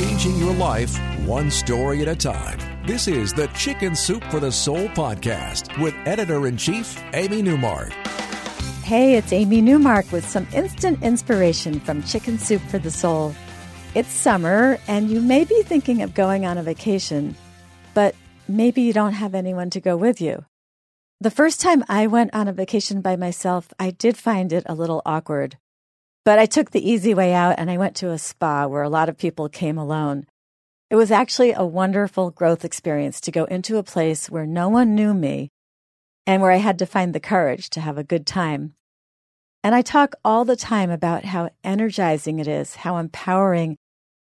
changing your life one story at a time. This is the Chicken Soup for the Soul podcast with editor in chief, Amy Newmark. Hey, it's Amy Newmark with some instant inspiration from Chicken Soup for the Soul. It's summer, and you may be thinking of going on a vacation, but maybe you don't have anyone to go with you. The first time I went on a vacation by myself, I did find it a little awkward. But I took the easy way out and I went to a spa where a lot of people came alone. It was actually a wonderful growth experience to go into a place where no one knew me and where I had to find the courage to have a good time. And I talk all the time about how energizing it is, how empowering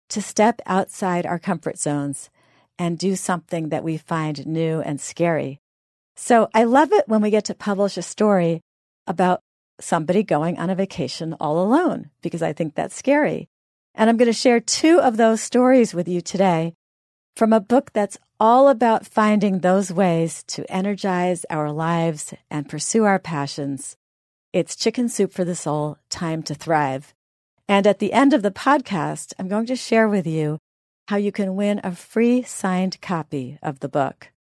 to step outside our comfort zones and do something that we find new and scary. So I love it when we get to publish a story about somebody going on a vacation all alone because I think that's scary. And I'm going to share two of those stories with you today from a book that's all about finding those ways to energize our lives and pursue our passions. It's Chicken Soup for the Soul Time to Thrive. And at the end of the podcast, I'm going to share with you how you can win a free signed copy of the book.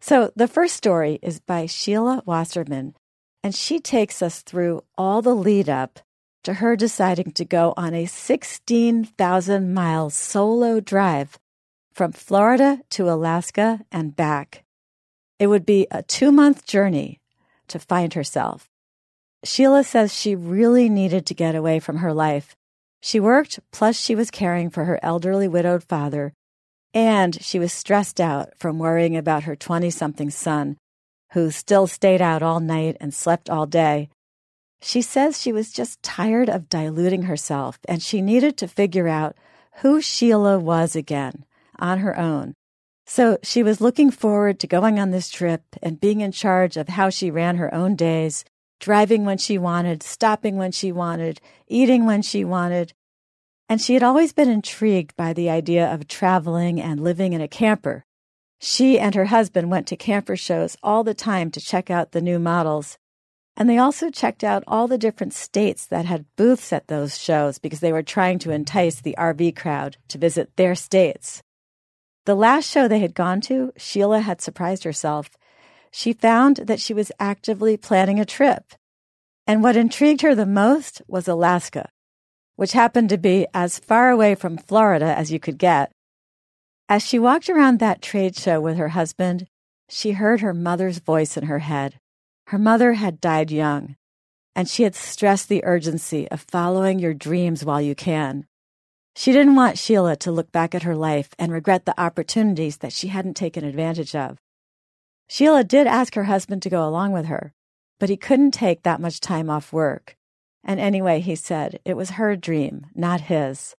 So the first story is by Sheila Wasserman, and she takes us through all the lead up to her deciding to go on a 16,000 mile solo drive from Florida to Alaska and back. It would be a two month journey to find herself. Sheila says she really needed to get away from her life. She worked, plus, she was caring for her elderly widowed father, and she was stressed out from worrying about her 20 something son who still stayed out all night and slept all day. She says she was just tired of diluting herself and she needed to figure out who Sheila was again on her own. So she was looking forward to going on this trip and being in charge of how she ran her own days, driving when she wanted, stopping when she wanted, eating when she wanted. And she had always been intrigued by the idea of traveling and living in a camper. She and her husband went to camper shows all the time to check out the new models. And they also checked out all the different states that had booths at those shows because they were trying to entice the RV crowd to visit their states. The last show they had gone to, Sheila had surprised herself. She found that she was actively planning a trip. And what intrigued her the most was Alaska, which happened to be as far away from Florida as you could get as she walked around that trade show with her husband, she heard her mother's voice in her head. Her mother had died young, and she had stressed the urgency of following your dreams while you can. She didn't want Sheila to look back at her life and regret the opportunities that she hadn't taken advantage of. Sheila did ask her husband to go along with her, but he couldn't take that much time off work. And anyway, he said it was her dream, not his.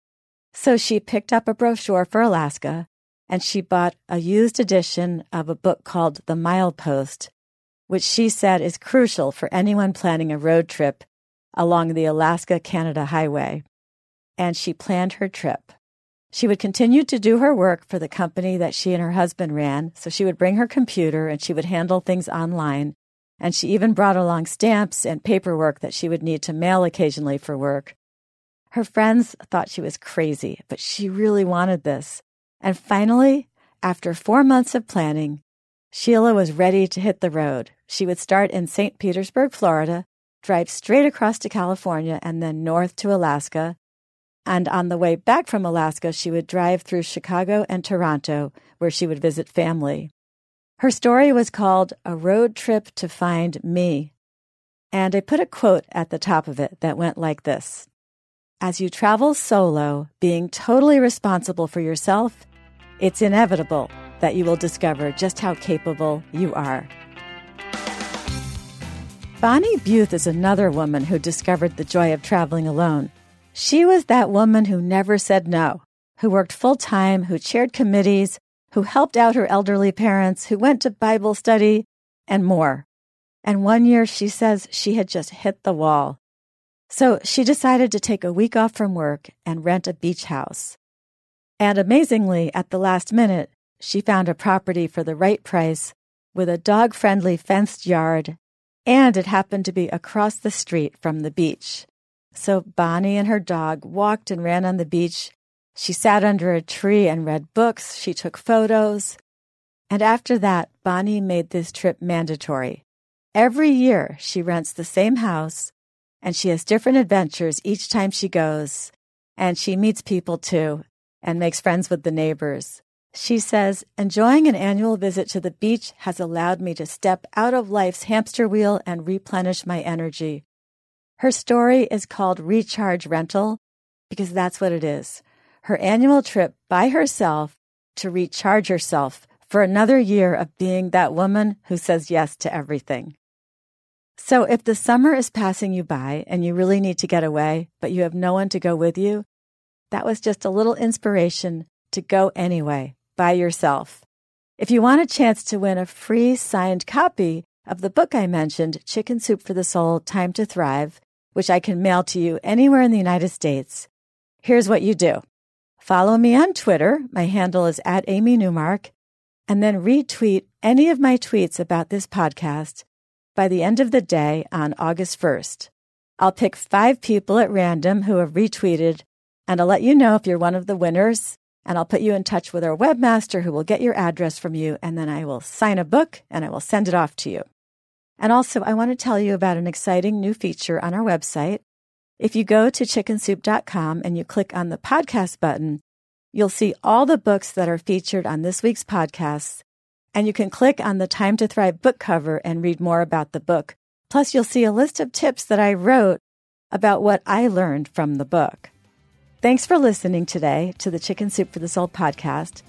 So she picked up a brochure for Alaska and she bought a used edition of a book called The Milepost, which she said is crucial for anyone planning a road trip along the Alaska Canada Highway. And she planned her trip. She would continue to do her work for the company that she and her husband ran, so she would bring her computer and she would handle things online. And she even brought along stamps and paperwork that she would need to mail occasionally for work. Her friends thought she was crazy, but she really wanted this. And finally, after four months of planning, Sheila was ready to hit the road. She would start in St. Petersburg, Florida, drive straight across to California, and then north to Alaska. And on the way back from Alaska, she would drive through Chicago and Toronto, where she would visit family. Her story was called A Road Trip to Find Me. And I put a quote at the top of it that went like this As you travel solo, being totally responsible for yourself it's inevitable that you will discover just how capable you are. Bonnie Buth is another woman who discovered the joy of traveling alone. She was that woman who never said no, who worked full time, who chaired committees, who helped out her elderly parents, who went to Bible study, and more. And one year she says she had just hit the wall. So she decided to take a week off from work and rent a beach house. And amazingly, at the last minute, she found a property for the right price with a dog friendly fenced yard, and it happened to be across the street from the beach. So Bonnie and her dog walked and ran on the beach. She sat under a tree and read books. She took photos. And after that, Bonnie made this trip mandatory. Every year, she rents the same house and she has different adventures each time she goes. And she meets people too and makes friends with the neighbors. She says, enjoying an annual visit to the beach has allowed me to step out of life's hamster wheel and replenish my energy. Her story is called Recharge Rental because that's what it is. Her annual trip by herself to recharge herself for another year of being that woman who says yes to everything. So if the summer is passing you by and you really need to get away, but you have no one to go with you, that was just a little inspiration to go anyway by yourself. If you want a chance to win a free signed copy of the book I mentioned, Chicken Soup for the Soul Time to Thrive, which I can mail to you anywhere in the United States, here's what you do. Follow me on Twitter. My handle is at Amy Newmark. And then retweet any of my tweets about this podcast by the end of the day on August 1st. I'll pick five people at random who have retweeted and I'll let you know if you're one of the winners. And I'll put you in touch with our webmaster who will get your address from you. And then I will sign a book and I will send it off to you. And also, I want to tell you about an exciting new feature on our website. If you go to chickensoup.com and you click on the podcast button, you'll see all the books that are featured on this week's podcast. And you can click on the Time to Thrive book cover and read more about the book. Plus, you'll see a list of tips that I wrote about what I learned from the book. Thanks for listening today to the Chicken Soup for the Soul podcast.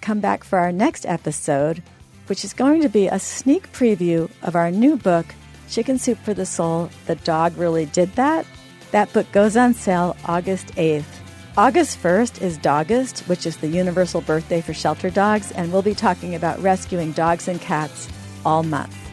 Come back for our next episode, which is going to be a sneak preview of our new book, Chicken Soup for the Soul The Dog Really Did That. That book goes on sale August 8th. August 1st is Dogust, which is the universal birthday for shelter dogs, and we'll be talking about rescuing dogs and cats all month.